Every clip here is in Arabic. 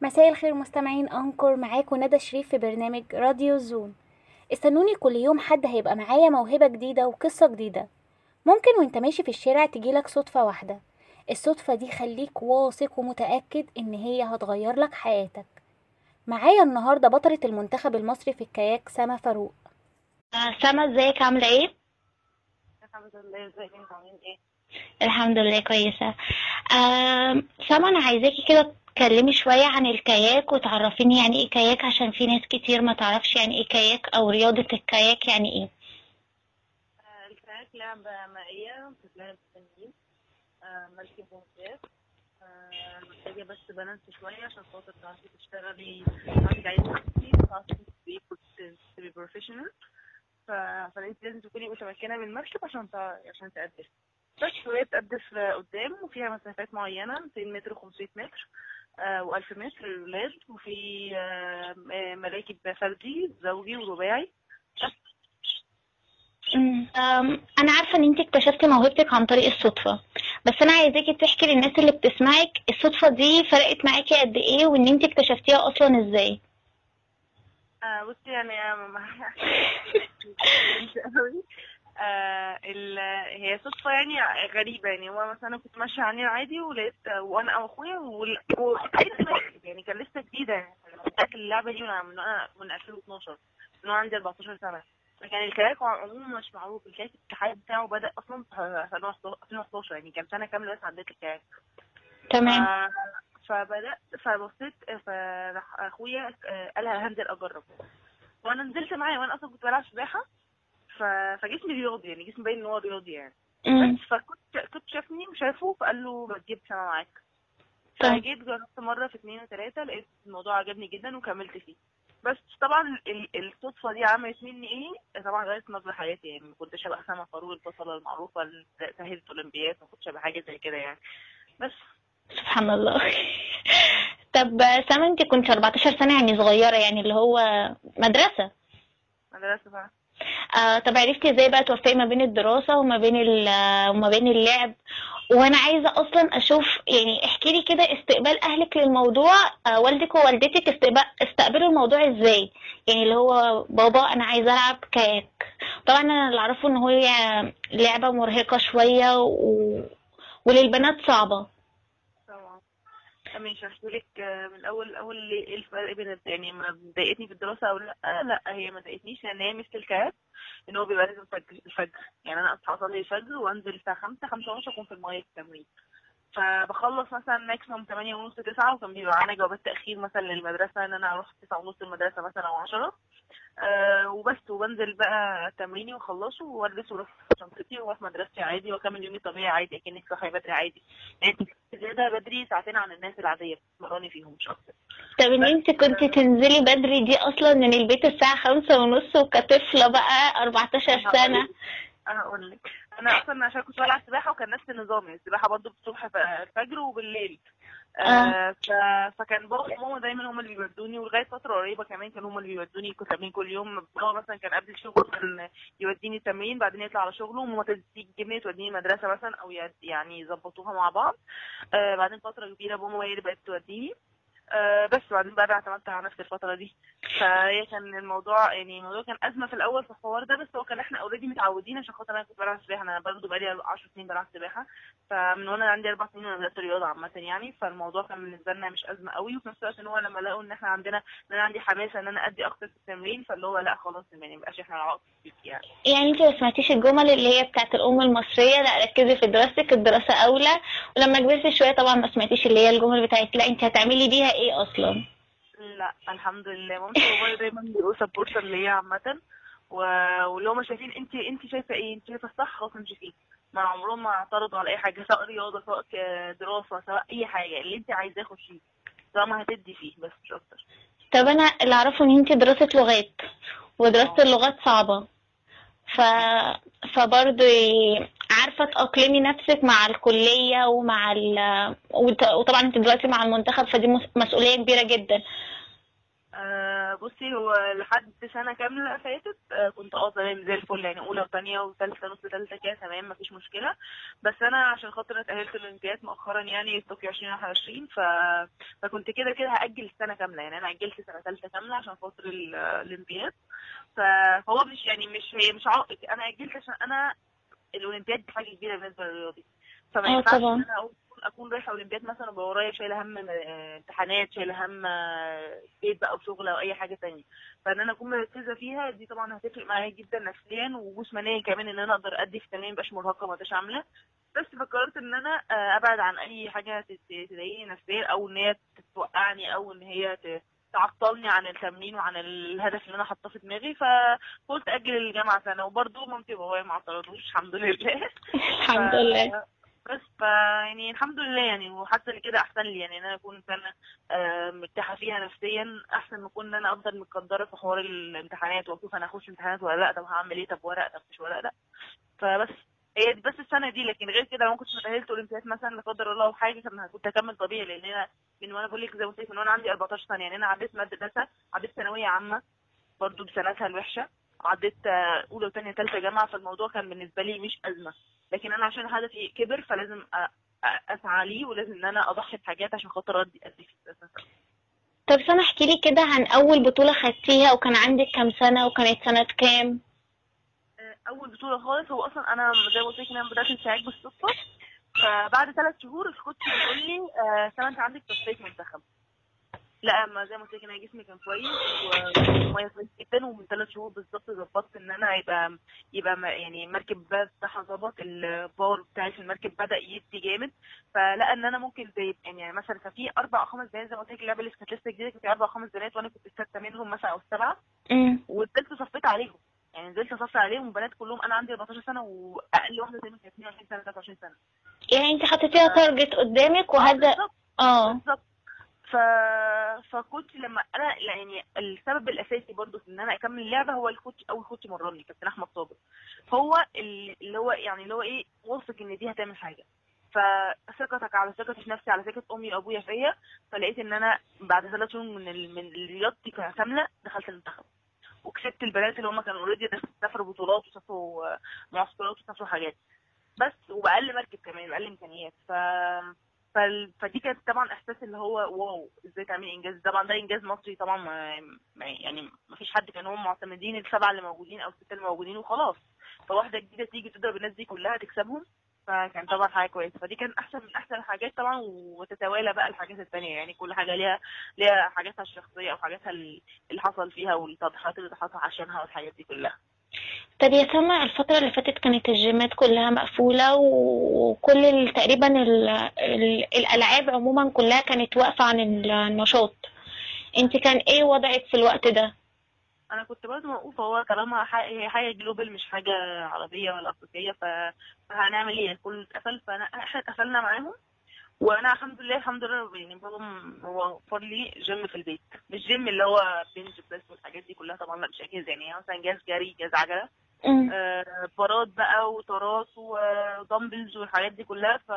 مساء الخير مستمعين أنكر معاكم ندى شريف في برنامج راديو زون. استنوني كل يوم حد هيبقى معايا موهبة جديدة وقصة جديدة. ممكن وانت ماشي في الشارع تجيلك صدفة واحدة. الصدفة دي خليك واثق ومتأكد إن هي هتغير لك حياتك. معايا النهاردة بطلة المنتخب المصري في الكاياك سما فاروق. آه، سما ازيك؟ عاملة إيه؟ الحمد لله ازيك انت عاملين إيه؟ الحمد لله كويسة. آه سما أنا عايزاكي كده تكلمي شوية عن الكاياك وتعرفيني يعني إيه كاياك عشان في ناس كتير ما تعرفش يعني إيه كاياك أو رياضة الكاياك يعني إيه. الكاياك لعبة مائية بتتلعب في النيل مركب ممتاز محتاجة بس balance شوية عشان خاطر تعرفي تشتغلي تعرفي تعيشي نفسك تعرفي تبقي professional فانت لازم تكوني متمكنة من المركب عشان عشان تقدف بس وهي بتقدف قدام وفيها مسافات معينة 200 متر و500 متر. و1000 متر للولاد وفي آه م- مراكب فردي زوجي ورباعي. أنا عارفة إن انت اكتشفتي موهبتك عن طريق الصدفة بس أنا عايزاكي تحكي للناس اللي بتسمعك الصدفة دي فرقت معاكي قد إيه وإن انت اكتشفتيها أصلا إزاي؟ آه بصي يعني آه، هي صدفة يعني غريبة يعني. هو مثلا أنا كنت ماشية على النيل عادي ولقيت وأنا أو أخويا مركب يعني كان لسه جديدة يعني. بدأت اللعبة دي من أنا من 2012 من وأنا عندي 14 سنة. فكان الكاياك عموما مش معروف. الكاياك الاتحاد بتاعه بدأ أصلا في 2011 يعني. كان سنة كاملة بس عديت الكاياك تمام. فبدأت فبصيت فراح أخويا آه، قال هنزل أجرب. وأنا نزلت معاه وأنا أصلا كنت بلعب سباحة. فجسمي رياضي يعني جسمي باين إن هو رياضي يعني. بس فكنت كنت شافني وشافه فقال له ما تجيب سنة معاك. طيب. فجيت جربت مرة في اتنين وتلاتة لقيت الموضوع عجبني جدا وكملت فيه. بس طبعا ال- الصدفة دي عملت مني إيه؟ طبعا غيرت نظرة حياتي يعني ما كنتش ابقى سما فاروق البطلة المعروفة اللي تأهلت اولمبياد ما كنتش ابقى حاجة زي كده يعني. بس. سبحان الله. طب سما أنت كنت 14 سنة يعني صغيرة يعني اللي هو مدرسة. مدرسة بقى. آه طب عرفتي إزاي بقى توفقي ما بين الدراسة وما بين وما بين اللعب؟ وأنا عايزة أصلا أشوف يعني احكي لي كده استقبال اهلك للموضوع آه والدك ووالدتك استقبلوا الموضوع إزاي؟ يعني اللي هو بابا أنا عايزة العب كاياك طبعا أنا اللي اعرفه ان هي لعبة مرهقة شوية و... وللبنات طبعا ماشي هحكي لك من الأول الأول إيه الفرق بين يعني ما ضايقتني في الدراسة أو لأ؟ لأ هي ما ضايقتنيش لأن هي مثل الكاياك إن هو بيبقى لازم الفجر. يعني أنا أصحى أصلي الفجر وأنزل الساعة 5 5 ونص أكون في المية في التمرين. فبخلص مثلا ماكسيموم 8 ونص 9 وكان بيبقى معانا جوابات تأخير مثلا للمدرسة إن أنا أروح 9 ونص المدرسة مثلا أو 10 أه وبس وبنزل بقى تمريني واخلصه والبس وأروح شنطتي وأروح مدرستي عادي واكمل يومي طبيعي عادي اكنك صاحية بدري عادي. يعني زيادة بدري ساعتين عن الناس العادية بتمرني فيهم مش أكتر طب إن أنت كنت تنزلي بدري دي أصلا من البيت الساعة خمسة ونص وكطفلة بقى 14 سنة. أنا هقول لك. أنا أصلا عشان كنت بلعب سباحة وكان نفس النظام يعني السباحة برضه الصبح ف- الفجر وبالليل. آه. ف... فكان بابا وماما دايما هم اللي بيودوني ولغاية فترة قريبة كمان كانوا هم اللي بيودوني كنت تمرين كل يوم. بابا مثلا كان قبل الشغل كان يوديني التمرين بعدين يطلع على شغله. وماما تجيبني توديني المدرسة مثلا أو يعني يظبطوها مع بعض. آه بعدين فترة كبيرة ماما هي اللي بقت توديني. آه بس بعدين بقى اعتمدت على نفسي الفترة دي. فهي كان الموضوع يعني الموضوع كان أزمة في الأول في الحوار ده بس هو كان إحنا already متعودين عشان خاطر أنا كنت بلعب سباحة. أنا برضه بقالي 10 سنين بلعب سباحة. فمن وأنا عندي أربع سنين وأنا بدأت رياضة عامة يعني. فالموضوع كان بالنسبة لنا مش أزمة قوي. وفي نفس الوقت إن هو لما لقوا إن إحنا عندنا إن أنا عندي حماسة إن أنا أدي أكتر في التمرين فاللي هو لأ خلاص يعني مبقاش إحنا فيك يعني. يعني أنت ما سمعتيش الجمل اللي هي بتاعت الأم المصرية؟ لأ ركزي في دراستك الدراسة أولى. ولما كبرتي شوية طبعا ما سمعتيش اللي هي الجمل بتاعت لأ أنت هتعملي بيها إيه أصلا؟ لا الحمد لله. مامتي وبابايا دايما بيبقوا سبورتر ليا عامة. و- واللي هم شايفين انت انت شايفة إيه؟ انت شايفة الصح خلاص امشي فيه. ما عمرهم ما اعترضوا على أي حاجة سواء رياضة سواء دراسة سواء أي حاجة. اللي انت عايزاه خشيه طالما هتدي فيه بس مش أكتر. طب أنا اللي أعرفه إن انت دراسة لغات ودراسة اللغات صعبة. ف فبرضه عارفة تأقلمي نفسك مع الكلية ومع ال... وطبعا انت دلوقتي مع المنتخب فدي مس- مسؤولية كبيرة جدا. آه بصي هو لحد سنة كاملة فاتت آه، كنت آه تمام زي الفل يعني أولى وتانية وتالتة نص تالتة كده تمام مفيش مشكلة. بس أنا عشان خاطر اتأهلت الأولمبياد مؤخرا يعني طوكيو 2021 ف... فكنت كده كده هأجل السنة كاملة يعني أنا أجلت سنة تالتة كاملة عشان خاطر ال- الأولمبياد ف... فهو مش يعني مش هي مش عائق أنا أجلت عشان أنا الأولمبياد دي حاجة كبيرة بالنسبة للرياضي. فما آه ينفعش. إن أنا أكون أكون رايحة أولمبياد مثلا وأبقى ورايا شايلة هم آه، امتحانات شايلة هم آه، بيت بقى وشغل أو أي حاجة تانية. فإن أنا أكون مركزة فيها دي طبعا هتفرق معايا جدا نفسيا وجسمانيا كمان إن أنا أقدر أدي في التمرين مبقاش مرهقة ما بقاش عاملة. بس فكرت إن أنا آه، أبعد عن أي حاجة تضايقني نفسيا أو إن هي توقعني أو إن هي تعطلني عن التمرين وعن الهدف اللي أنا حاطاه في دماغي فقلت أجل الجامعة سنة. وبرده مامتي وبابايا ما اعترضوش الحمد لله. الحمد لله. بس ف يعني الحمد لله يعني. وحاسة إن كده أحسن لي يعني إن أنا أكون سنه آه، مرتاحة فيها نفسيا أحسن ما أكون إن أنا أفضل متقدرة في حوار الامتحانات وأشوف أنا اخش امتحانات ولا لأ طب هعمل إيه طب ورق طب مش ورق لأ. فبس. هي دي بس السنة دي لكن غير كده لو ما كنتش متاهلت أولمبياد مثلا لا قدر الله وحاجة كان كنت هكمل طبيعي لأن أنا من وأنا بقول لك زي ما قلت من وأنا عندي 14 سنة يعني أنا عديت مدرسه عديت ثانوية عامة برضو بسنتها الوحشه عديت آه، أولى وثانيه ثالثه جامعة فالموضوع كان بالنسبة لي مش أزمة لكن أنا عشان هدفي كبر فلازم أ- أ- أسعى ليه ولازم إن أنا أضحي بحاجات عشان خاطر أدي أدي فيه طب سنة احكي لي كده عن أول بطولة خدتيها وكان عندك كام سنة وكانت سنة كام؟ آه، اول بطولة خالص. هو أصلا أنا زي ما قلت لك أنا بدأت انسحاب بالصدفة. فبعد ثلاث شهور ال coach بيقول لي آه سما أنت عندك تصفيه منتخب. لا ما زي ما قلت لك أنا جسمي كان كويس ومية كويس جدا ومن ثلاث شهور بالظبط ظبطت إن أنا يبقى يبقى يعني مركب بتاعها ظبط. ال power بتاعي في المركب بدأ يدي جامد. فلقى إن أنا ممكن زي يعني مثلا ففي أربع أو خمس بنات زي ما قلت لك اللعبة اللي كانت لسه جديدة كانت في أربع أو خمس بنات وأنا كنت السته منهم مثلا أو السبعه نزلت صفت عليهم وبنات كلهم أنا عندي 14 سنة وأقل واحدة زي ما كانت 22 سنه 23 سنة. يعني أنت حطيتيها target قدامك وهذا آه. بالظبط. ف... فكنت لما أنا يعني السبب الأساسي برضو في إن أنا أكمل اللعبة هو ال coach أول coach مرني كابتن أحمد صابر. هو ال- اللي هو يعني اللي هو إيه واثق إن دي هتعمل حاجة. فثقتك على ثقتي في نفسي على ثقة أمي وأبويا فيا فلقيت إن أنا بعد ثلاث شهور من ال... من رياضتي كاملة دخلت المنتخب. وكسبت البنات اللي هم كانوا already سافروا بطولات وسافروا آه، معسكرات وسافروا حاجات بس وبأقل مركب كمان بأقل إمكانيات ف. فدي كانت طبعا إحساس اللي هو wow إزاي تعملي إنجاز طبعا ده إنجاز مصري طبعا. ما يعني ما فيش حد كان هم معتمدين السبعة اللي موجودين أو الستة اللي موجودين وخلاص فواحدة جديدة تيجي تضرب الناس دي كلها تكسبهم فكان طبعا حاجة كويسة. فدي كان أحسن من أحسن الحاجات طبعا وتتوالى بقى الحاجات التانية. يعني كل حاجة ليها ليها حاجاتها الشخصية أو حاجاتها اللي حصل فيها والتضحيات اللي حصل عشانها والحاجات دي كلها. طب يا سما الفترة اللي فاتت كانت الجيمات كلها مقفولة وكل تقريبا ال ال الألعاب عموما كلها كانت واقفة عن النشاط. أنت كان إيه وضعك في الوقت ده؟ أنا كنت برضه موقوفه هو طالما هي حاجة جلوبال مش حاجة عربية ولا أفريقية فهنعمل إيه الكل اتقفل فأنا إحنا اتقفلنا معاهم وأنا الحمد لله الحمد لله يعني بابا وفر لي جيم في البيت مش جيم اللي هو bench بس والحاجات دي كلها طبعا لا مش اجهزه يعني مثلا جهاز جري جهاز عجلة. آه، بارات بقى وطارات و dumbbells والحاجات دي كلها ف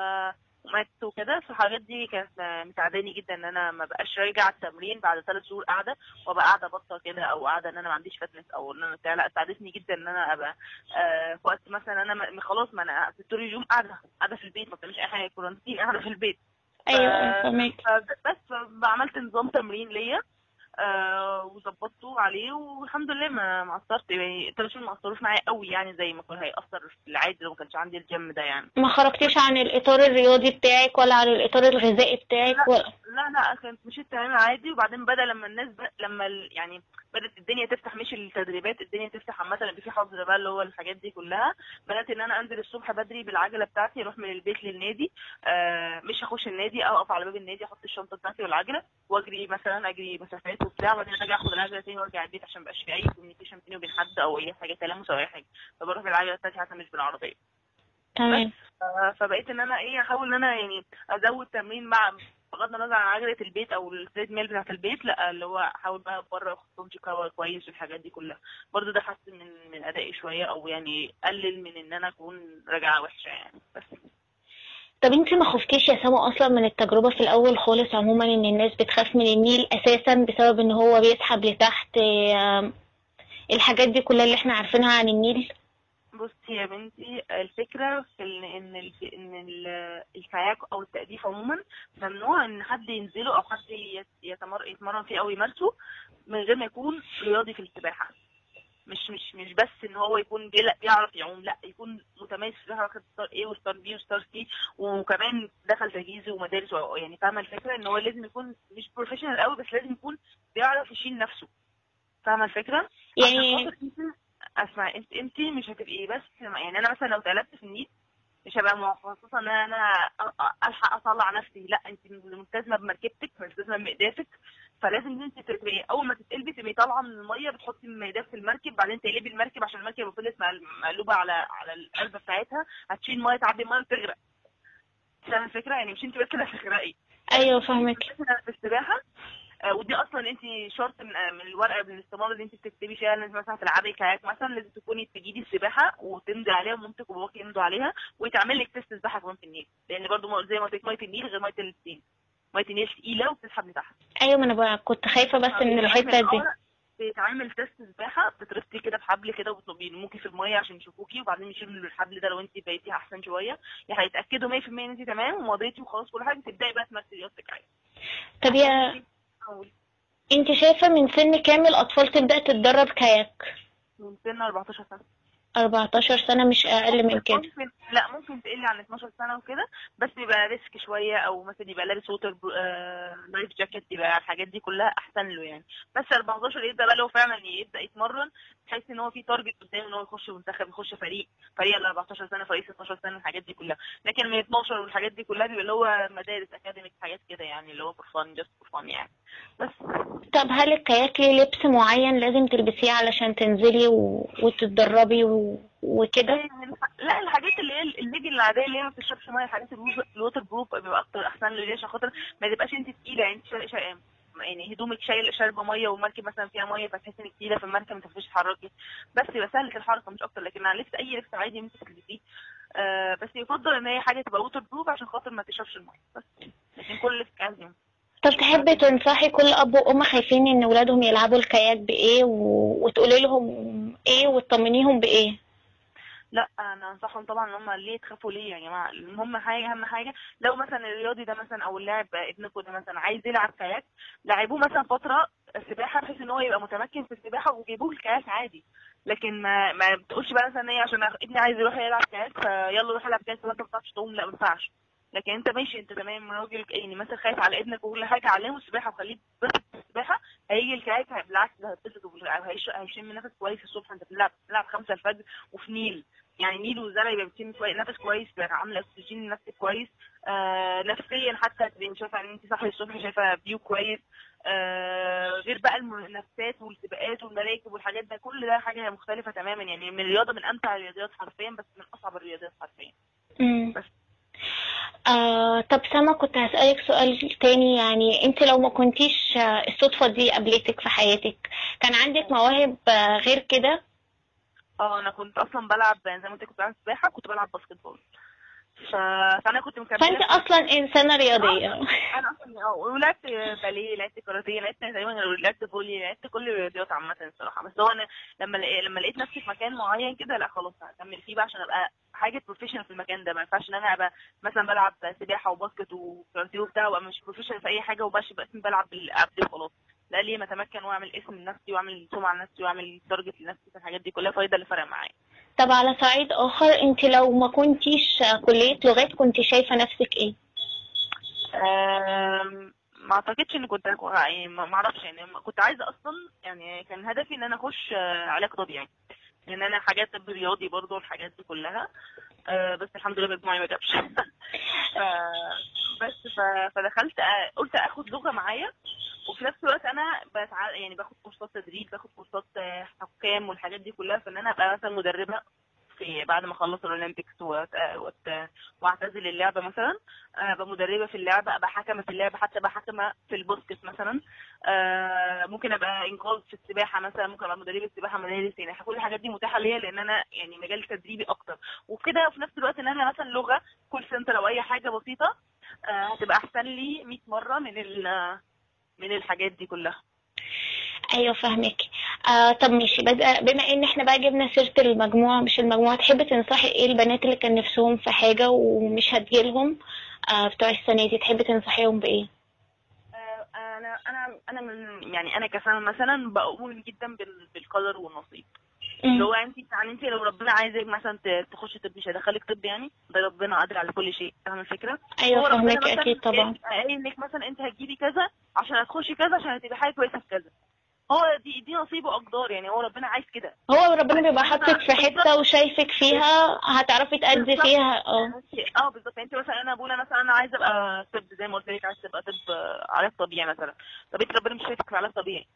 ومات وكده فالحاجات دي كانت آه، مساعداني جدا إن أنا ما بقاش راجع التمرين بعد ثلاث شهور قاعدة وأبقى قاعدة بطة كده أو قاعدة إن أنا ما عنديش fitness أو إن أنا بتاع. لا ساعدتني جدا إن أنا أبقى آه، في وقت مثلا أنا خلاص ما أنا في طول اليوم قاعدة قاعدة في البيت ما بتعملش أي حاجة quarantine قاعدة في البيت. أيوه أنا فاهمك. فبس عملت نظام تمرين ليا. آه وظبطته عليه والحمد لله ما ما قصرت يعني الثلاث شهور ما قصروش معايا قوي يعني زي ما كان هيأثر في العادي لو ما كانش عندي الجيم ده يعني. ما خرجتيش عن الإطار الرياضي بتاعك ولا عن الإطار الغذائي بتاعك ولا؟ لا لا كانت مشيت تمام عادي. وبعدين بدأ لما الناس ب... لما ال... يعني بدأت الدنيا تفتح مش التدريبات الدنيا تفتح عامة في حظر بقى اللي هو الحاجات دي كلها بدأت إن أنا أنزل الصبح بدري بالعجلة بتاعتي أروح من البيت للنادي. آه مش هخش النادي أقف على باب النادي أحط الشنطة بتاعتي والعجلة وأجري مثلا أجري مسافات. وبتاع وبعدين ارجع آخد العجله تاني وأرجع البيت عشان مبقاش في أي communication بيني وبين حد أو أي حاجة تلامس أو أي حاجة. فبروح بالعجلة بتاعتي حتى مش بالعربية. تمام. فبقيت إن أنا إيه أحاول إن أنا يعني أزود تمرين مع بغض النظر عن عجلة البيت أو ال treadmill بتاعت البيت لأ اللي هو أحاول بقى بره اخد power كويس والحاجات دي كلها. برضه ده حسن من من أدائي شوية أو يعني قلل من إن أنا أكون راجعة وحشة يعني. بس. طب انت ما خفتيش يا سما أصلا من التجربة في الأول خالص عموما إن الناس بتخاف من النيل أساسا بسبب إن هو بيسحب لتحت الحاجات دي كلها اللي إحنا عارفينها عن النيل؟ بصي يا بنتي الفكرة في ال- إن ال إن ال- الكاياك أو التأديف عموما ممنوع إن حد ينزله أو حد يت- يتمر يتمرن فيه أو يمارسه من غير ما يكون رياضي في السباحة. مش مش مش بس إن هو يكون بيعرف يعوم لأ يكون متميز في واخد star A و star B و star C وكمان دخل تجهيزي ومدارس يعني فاهمة الفكرة إن هو لازم يكون مش professional قوي بس لازم يكون بيعرف يشيل نفسه فاهمة الفكرة؟ يعني أسمع انت أنت مش هتبقي بس يعني أنا مثلا لو اتقلبت في النيل مش هبقى مخصصه إن أنا ألحق أطلع نفسي. لا أنت ملتزمة بمركبتك ملتزمة بمقدافك فلازم إن أنت تبقي أول ما تتقلبي تبقي طالعه من المية بتحطي المقداف في المركب بعدين تقلبي المركب عشان المركب لو فضلت مقل- مقلوبة على على القلبة بتاعتها. هتشيل مية تعدي الميه وتغرق فاهمة الفكرة؟ يعني مش أنت بس اللي هتغرقي. أيوه فاهمك. مثلا في السباحة. ودي أصلا انت شرط من آه، من الورقة من الاستمارة اللي انت بتكتبي فيها لازم مثلا تلعبي كاياك مثلا لازم تكوني تجيدي السباحة وتمضي عليها ومامتك وباباك يمضوا عليها ويتعمل لك test سباحة كمان في النيل. لأن برضو زي ما قلت لك مية النيل غير مية ال piscine مية النيل تقيلة وبتسحب لتحت أيوه ما أنا كنت خايفة بس من الحتة دي. بيتعمل test سباحة بتربطي كده بحبل كده وبيرموكي في المية عشان يشوفوكي وبعدين يشيلوا الحبل ده لو انت بقيتي أحسن شوية. يعني هيتأكدوا 100% إن انت تمام ومضيتي وخلاص كل حاجة تبداي بقى تمارسي رياضتك عادي. طب يا أنت شايفة من سن كام الأطفال تبدأ تتدرب كاياك؟ من سن 14 سنة. 14 سنة مش أقل من كده. ممكن. لا ممكن تقل عن 12 سنة وكده بس يبقى risk شوية أو مثلا يبقى لابس water life jacket يبقى الحاجات دي كلها أحسن له يعني. بس 14 يبدأ بقى لو فعلا يبدأ يتمرن تحس إن هو في target قدامه إن هو يخش منتخب يخش فريق فريق ال 14 سنة فريق 16 سنة الحاجات دي كلها. لكن من 12 والحاجات دي كلها بيبقى اللي هو مدارس academic حاجات كده يعني اللي هو for fun just for fun يعني. بس. طب هل الكاياك ليه لبس معين لازم تلبسيه علشان تنزلي و... وتتدربي و... وكده لا الحاجات اللي هي الليجن العادية اللي هي ما بتشربش مية الحاجات ال water- proof بيبقى أكتر أحسن ليه عشان خاطر ما تبقاش أنت تقيلة يعني شا- يعني هدومك شايل شاربة مية والمركب مثلا فيها مية فتحسي إنك تقيلة في المركب ما تعرفيش تتحركي. بس يبقى سهلة الحركة مش أكتر. لكن على لبس أي لبس عادي ممكن تلبسيه. آه بس يفضل إن هي حاجة تبقى waterproof عشان خاطر ما تشربش المية. بس. لكن كل لبس عادي طب تحبي تنصحي كل أب وأم خايفين إن ولادهم يلعبوا الكاياك بإيه و... وتقولي لهم إيه وتطمنيهم بإيه؟ لا أنا أنصحهم طبعا إن هم ليه تخافوا ليه؟ يا جماعة المهم حاجة أهم حاجة لو مثلا الرياضي ده مثلا أو اللاعب ابنكم ده مثلا عايز يلعب كاياك لعبوه مثلا فترة سباحه بحيث إن هو يبقى متمكن في السباحة وجيبوه الكاياك عادي. لكن ما ما بتقولش بقى مثلا إيه عشان ابني عايز يروح يلعب كاياك فيلا روح العب كاياك وانت ما بتعرفش تعوم لا ما ينفعش. لكن انت ماشي انت تمام راجل يعني مثلا خايف على ابنك وكل حاجة علمه السباحة وخليه يتبسط في السباحة هيجي هي- بالعكس ده هيتبسط وهيش- هيشم نفس كويس الصبح انت بتلعب بتلعب 5 الفجر وفي نيل يعني نيل وزرع يبقى بتشم كويس نفس كويس عامله أكسجين لنفسك كويس آه نفسيا حتى تبقي شايفة ان انت صاحيه الصبح شايفة view كويس آه غير بقى المنافسات والسباقات والمراكب والحاجات ده كل ده حاجة مختلفة تماما يعني من الرياضة من أمتع الرياضيات حرفيا بس من أصعب الرياضيات حرفيا. بس. آه طب سما كنت هسألك سؤال تاني. يعني انت لو ما كنتيش آه، الصدفة دي قابلتك في حياتك كان عندك مواهب آه، غير كده؟ آه أنا كنت أصلا بلعب زي ما انت كنت بلعب سباحة كنت بلعب basketball ف... فأنا كنت مكملة فأنت أصلا إنسانة رياضية. أنا أصلا آه ولعبت باليه لعبت كاراتيه لعبت تقريبا لعبت volley لعبت كل الرياضيات عامة الصراحة. بس هو أنا لما لما لقيت نفسي في مكان معين كده لا خلاص هكمل فيه بقى عشان أبقى حاجة professional في المكان ده. ما ينفعش إن أنا أبقى مثلا بلعب سباحة و basket وكاراتيه وبتاع وأبقى مش professional في أي حاجة يبقى اسمي بلعب بلعب وخلاص. لا ليه ما أتمكن وأعمل اسم لنفسي وأعمل سمعه لنفسي وأعمل target لنفسي في الحاجات دي كلها؟ فده اللي فرق معايا. طب على صعيد آخر أنت لو ما كنتيش كلية لغات كنت شايفة نفسك إيه؟ أم، ما أعتقدش إن كنت يعني ما أعرفش. يعني كنت عايزة أصلا يعني كان هدفي إن أنا أخش علاج طبيعي. لأن أنا حاجات طب رياضي برضو الحاجات دي كلها. آه، بس الحمد لله مجموعي ما جابش. بس فدخلت قلت آخد لغة معايا. وفي نفس الوقت أنا بتع... يعني باخد كورسات تدريب باخد كورسات آه، حكام والحاجات دي كلها. فإن أنا أبقى مثلا مدربة في بعد ما أخلص ال Olympics وأعتزل اللعبة مثلا آه، أبقى مدربة في اللعبة أبقى حكمة في اللعبة حتى أبقى حكمة في ال basket مثلا. آه، ممكن أبقى إنقاذ في السباحة مثلا ممكن أبقى مدربة سباحة مدارس يعني كل الحاجات دي متاحة ليا لأن أنا يعني مجال تدريبي أكتر. وكده في نفس الوقت إن أنا مثلا لغة call center أو أي حاجة بسيطة آه، هتبقى أحسن لي 100 مرة من من الحاجات دي كلها. أيوه فاهمك آه طب ماشي. بما إن إحنا بقى جبنا سيرة المجموعة مش المجموعة تحبي تنصحي إيه البنات اللي كان نفسهم في حاجة ومش هتجيلهم آه بتوع السنة دي؟ تحبي تنصحيهم بإيه؟ آه، أنا أنا أنا من يعني أنا كسنه مثلا بؤمن جدا بال- بالقدر والنصيب. اللي هو انت يعني انت لو ربنا عايزك مثلا ت- تخشي طب مش هيدخلك طب يعني ده ربنا قادر على كل شيء. فاهم الفكرة؟ أيوه فاهمك أكيد طبعا. قايل لك مثلا أنت هتجيبي كذا عشان هتخشي كذا عشان هتبقي حاجة كويسة في كذا. هو دي دي نصيب وأقدار يعني هو ربنا عايز كده. هو ربنا بيبقى حاطك في حتة وشايفك فيها هتعرفي تأدي. فيها. آه. آه بالظبط. انت مثلا أنا بقول مثلا أنا عايزه ابقى طب زي ما قلت لك عايزه ابقى طب علاج طبيعي مثلا. طب انت ربنا مش شايفك في علاج طبيعي.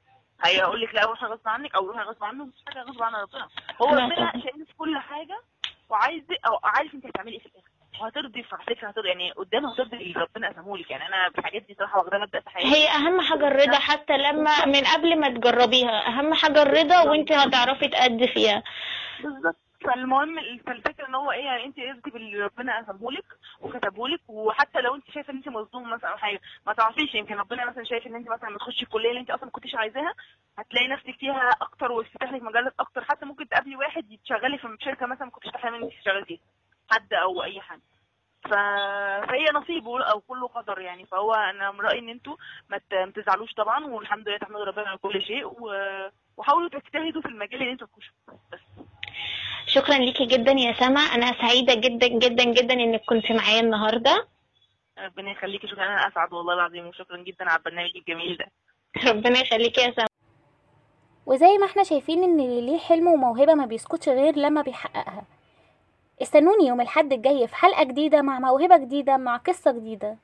هيقول لك لا روحي غصب عنك أو روحي غصب عنه مش حاجة غصب عن ربنا. هو ربنا. شايف كل حاجة وعايز أو عارف انت هتعملي إيه في الآخر. وهترضي في فكره هترضي يعني قدام هترضي اللي ربنا قسمهولك يعني أنا في الحاجات دي صراحة واخداها مبدأ في حياتي هي أهم حاجة الرضا حتى لما من قبل ما تجربيها. أهم حاجة الرضا وأنت هتعرفي تأدي فيها. بالظبط. فالمهم فالفكرة إن هو إيه يعني أنت ارضي باللي ربنا قسمهولك وكتبهولك وحتى لو أنت شايفة إن أنت مظلوم مثلا أو حاجة ما تعرفيش يمكن ربنا مثلا شايف إن أنت مثلا لما تخشي الكلية اللي أنت أصلا ما كنتيش عايزاها هتلاقي نفسك فيها أكتر ويفتح لك مجالات أكتر. حتى ممكن تقابلي واحد يتشغلي في شركة مثلا ما كنتش تحلمي إن أنت تشتغلي فيها. حد أو أي حد. ف... فهي نصيب أو كله قدر يعني. فهو أنا من رأيي إن أنتوا ما ت- ما تزعلوش طبعا والحمد لله تحمدوا ربنا على كل شيء و... وحاولوا تجتهدوا في المجال اللي أنتوا تخشوا بس. شكرا ليكي جدا يا سما أنا سعيدة جدا جدا جدا إنك كنت معايا النهارده. ربنا يخليكي. شكرا أنا أسعد والله العظيم وشكرا جدا على البرنامج الجميل ده. ربنا يخليكي يا سما وزي ما إحنا شايفين إن اللي ليه حلم وموهبة ما بيسكتش غير لما بيحققها. استنوني يوم الحد الجاي في حلقة جديدة مع موهبة جديدة مع قصة جديدة.